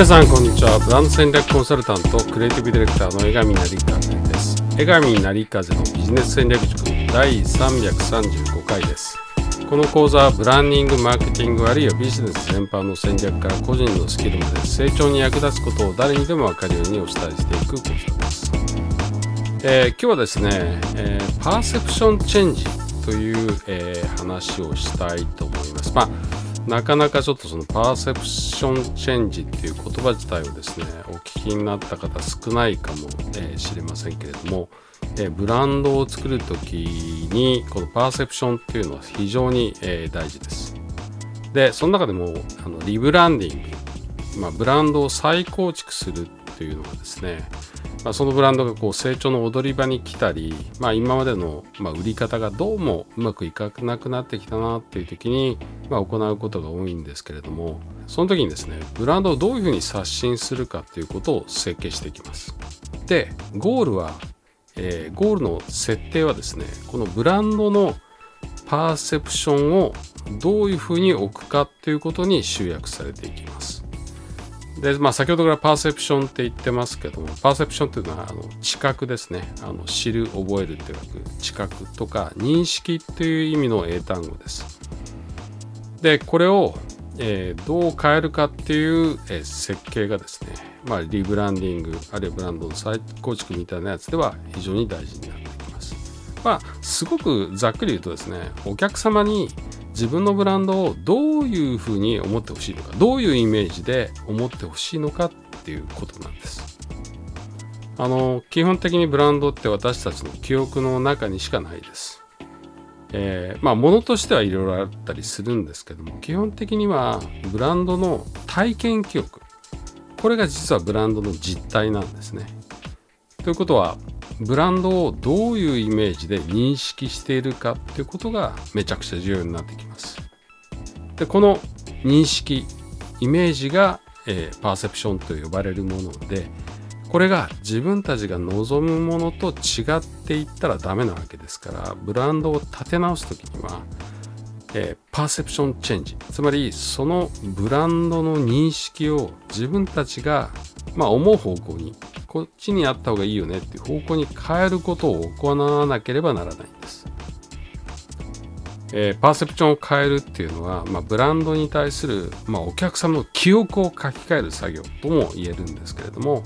皆さんこんにちは。ブランド戦略コンサルタントクリエイティブディレクターの江上成風です。江上成風のビジネス戦略塾第335回です。この講座はブランディングマーケティングあるいはビジネス全般の戦略から個人のスキルまで成長に役立つことを誰にでも分かるようにお伝えしていく講座です、えー、今日はですね、えー、パーセプションチェンジという、えー、話をしたいと思います。まあなかなかちょっとそのパーセプションチェンジっていう言葉自体をですねお聞きになった方少ないかもしれませんけれども、えー、ブランドを作る時にこのパーセプションっていうのは非常に、えー、大事です。でその中でもあのリブランディング、まあ、ブランドを再構築するっていうのはですねまあ、そのブランドがこう成長の踊り場に来たり、まあ、今までのま売り方がどうもうまくいかなくなってきたなっていう時にま行うことが多いんですけれどもその時にですねブランドをどういうふうに刷新するかっていうことを設計していきますでゴールは、えー、ゴールの設定はですねこのブランドのパーセプションをどういうふうに置くかっていうことに集約されていきますで、まあ、先ほどからパーセプションって言ってますけども、パーセプションっていうのは、あの、知覚ですね。あの、知る、覚えるって書く知覚とか、認識っていう意味の英単語です。で、これを、えー、どう変えるかっていう、えー、設計がですね、まあ、リブランディング、あるいはブランドの再構築みたいなやつでは非常に大事になってきます。まあ、すごくざっくり言うとですね、お客様に自分のブランドをどういうふうに思ってほしいのかどういうイメージで思ってほしいのかっていうことなんですあの基本的にブランドって私たちの記憶の中にしかないですえー、まあ物としてはいろいろあったりするんですけども基本的にはブランドの体験記憶これが実はブランドの実態なんですねということはブランドをどういうイメージで認識しているかっていうことがめちゃくちゃ重要になってきます。でこの認識イメージが、えー、パーセプションと呼ばれるものでこれが自分たちが望むものと違っていったらダメなわけですからブランドを立て直す時には、えー、パーセプションチェンジつまりそのブランドの認識を自分たちが、まあ、思う方向にこっちにあった方がいいよねっていう方向に変えることを行わなければならないんです。えー、パーセプションを変えるっていうのは、まあ、ブランドに対する、まあ、お客様の記憶を書き換える作業とも言えるんですけれども、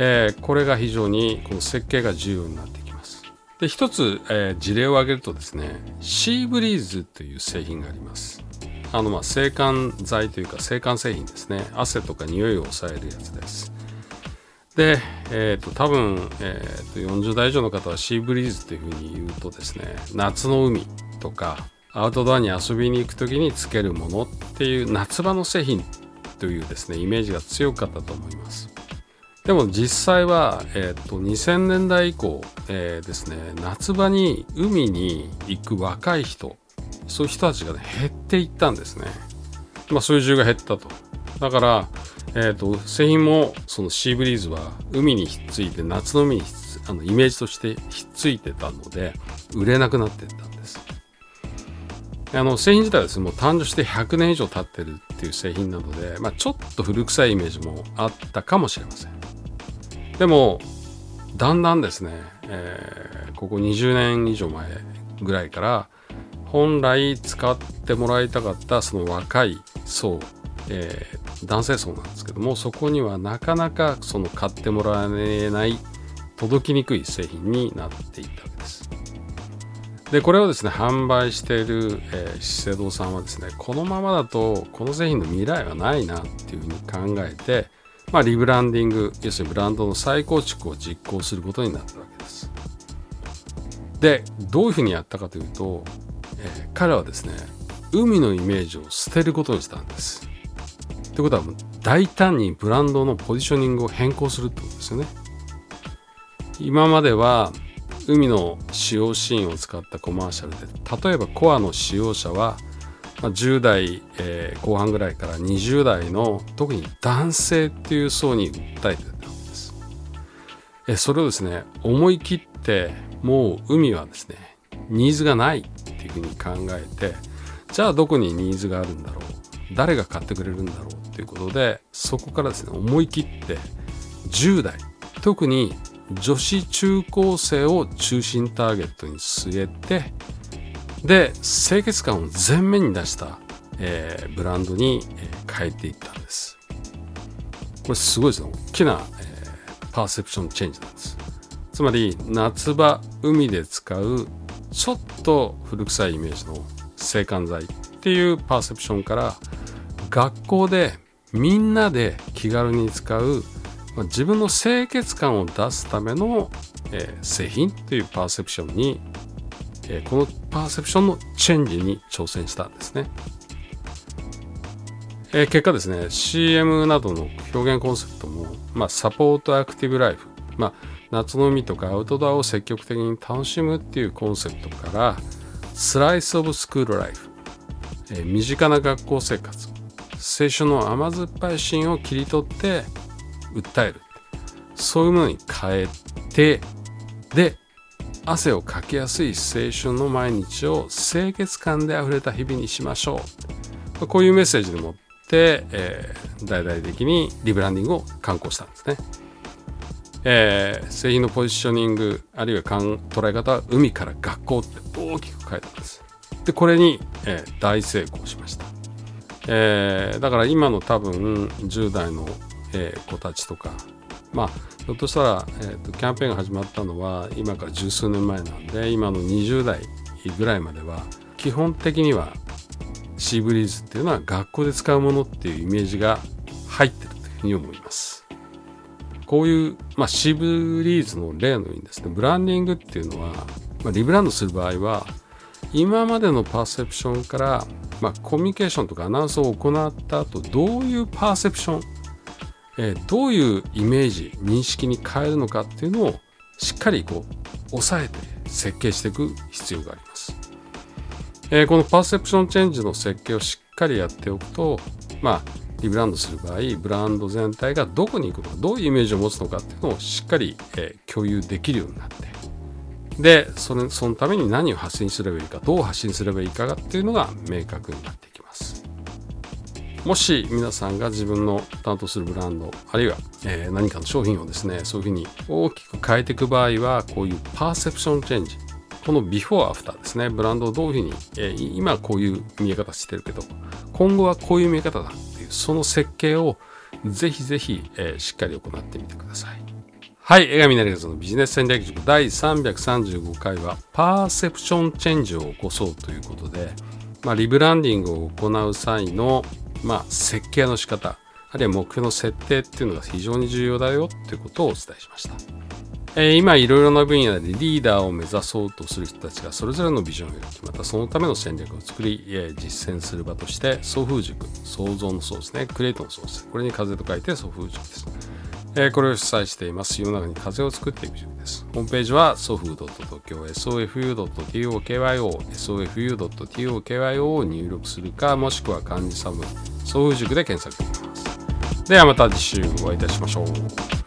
えー、これが非常にこの設計が重要になってきます。で一つ、えー、事例を挙げるとですねシーブリーズという製品があります。あのまあ制汗剤というか制汗製品ですね汗とか匂いを抑えるやつです。で、えーと、多分、えーと、40代以上の方はシーブリーズというふうに言うとですね夏の海とかアウトドアに遊びに行く時につけるものっていう夏場の製品というですねイメージが強かったと思いますでも実際は、えーと、2000年代以降、えー、ですね夏場に海に行く若い人そういう人たちが、ね、減っていったんですね。まあそういう需要が減ったと。だからえーと、製品もそのシーブリーズは海にひっついて夏の海にあのイメージとしてひっついてたので売れなくなっていったんです。あの製品自体はですねもう誕生して100年以上経ってるっていう製品なので、まあ、ちょっと古臭いイメージもあったかもしれません。でもだんだんですね、えー、ここ20年以上前ぐらいから本来使ってもらいたかったその若い層えー、男性層なんですけどもそこにはなかなかその買ってもらえない届きにくい製品になっていったわけです。でこれをですね販売している、えー、資生堂さんはですねこのままだとこの製品の未来はないなっていうふうに考えて、まあ、リブランディング要するにブランドの再構築を実行することになったわけです。でどういうふうにやったかというと、えー、彼はですね海のイメージを捨てることにしたんです。ってことは大胆にブランドのポジショニングを変更するってことですよね。今までは海の使用シーンを使ったコマーシャルで例えばコアの使用者はま10代、えー、後半ぐらいから20代の特に男性っていう層に訴えてたんです。えそれをですね思い切ってもう海はですねニーズがないっていうふうに考えてじゃあどこにニーズがあるんだろう誰が買ってくれるんだろうということでそこからですね思い切って10代特に女子中高生を中心ターゲットに据えてで清潔感を前面に出した、えー、ブランドに、え、変えていったんです。これすごいですね。大きな、えー、パーセプションチェンジなんです。つまり夏場海で使うちょっと古臭いイメージの制汗剤っていうパーセプションから学校でみんなで気軽に使うま、自分の清潔感を出すための、えー、製品というパーセプションに、えー、このパーセプションのチェンジに挑戦したんですね。えー、結果ですね CM などの表現コンセプトも、まあ、サポートアクティブライフ、まあ、夏の海とかアウトドアを積極的に楽しむっていうコンセプトからスライス・オブ・スクール・ライフ、えー、身近な学校生活青春の甘酸っぱいシーンを切り取って訴えるそういうものに変えてで汗をかきやすい青春の毎日を清潔感であふれた日々にしましょう。こういうメッセージでもって、えー、大々的にリブランディングを刊行したんですね、えー、製品のポジショニングあるいは捉え方は海から学校って大きく変えたんです。でこれに、えー、大成功しました、えー、だから今の多分10代のえー、子たちとかまあひょっとしたら、えーと、キャンペーンが始まったのは今から十数年前なんで今の20代ぐらいまでは基本的にはシーブリーズっていうのは学校で使うものっていうイメージが入ってるというふうに思います。こういう、まあ、シーブリーズの例のようにですねブランディングっていうのは、まあ、リブランドする場合は今までのパーセプションから、まあ、コミュニケーションとかアナウンスを行った後どういうパーセプションえー、どういうイメージ認識に変えるのかっていうのをしっかりこう抑えて設計していく必要があります、えー、このパーセプションチェンジの設計をしっかりやっておくとまあリブランドする場合ブランド全体がどこに行くのかどういうイメージを持つのかっていうのをしっかり、えー、共有できるようになってでそれそのために何を発信すればいいかどう発信すればいいかっていうのが明確になってもし皆さんが自分の担当するブランドあるいは、え、何かの商品をですねそういうふうに大きく変えていく場合はこういうパーセプションチェンジこのビフォーアフターですね。ブランドをどういうふうに、えー、今こういう見え方してるけど今後はこういう見え方だっていうその設計をぜひぜひ、え、しっかり行ってみてください。はい、江上成和のビジネス戦略塾第335回はパーセプションチェンジを起こそうということで、まあ、リブランディングを行う際のまあ、設計の仕方あるいは目標の設定っていうのが非常に重要だよっていうことをお伝えしました。えー、今いろいろな分野でリーダーを目指そうとする人たちがそれぞれのビジョンを描きまたそのための戦略を作り、えー、実践する場として送風塾創造の創ですねクリエイトの創ですこれに風と書いて送風塾です、えー、これを主催しています。世の中に風を作っていく塾です。ホームページは sofu.tokyo、sofu.tokyo sofu.tokyo を入力するかもしくは漢字サム送風塾で検索できます。ではまた次週お会いいたしましょう。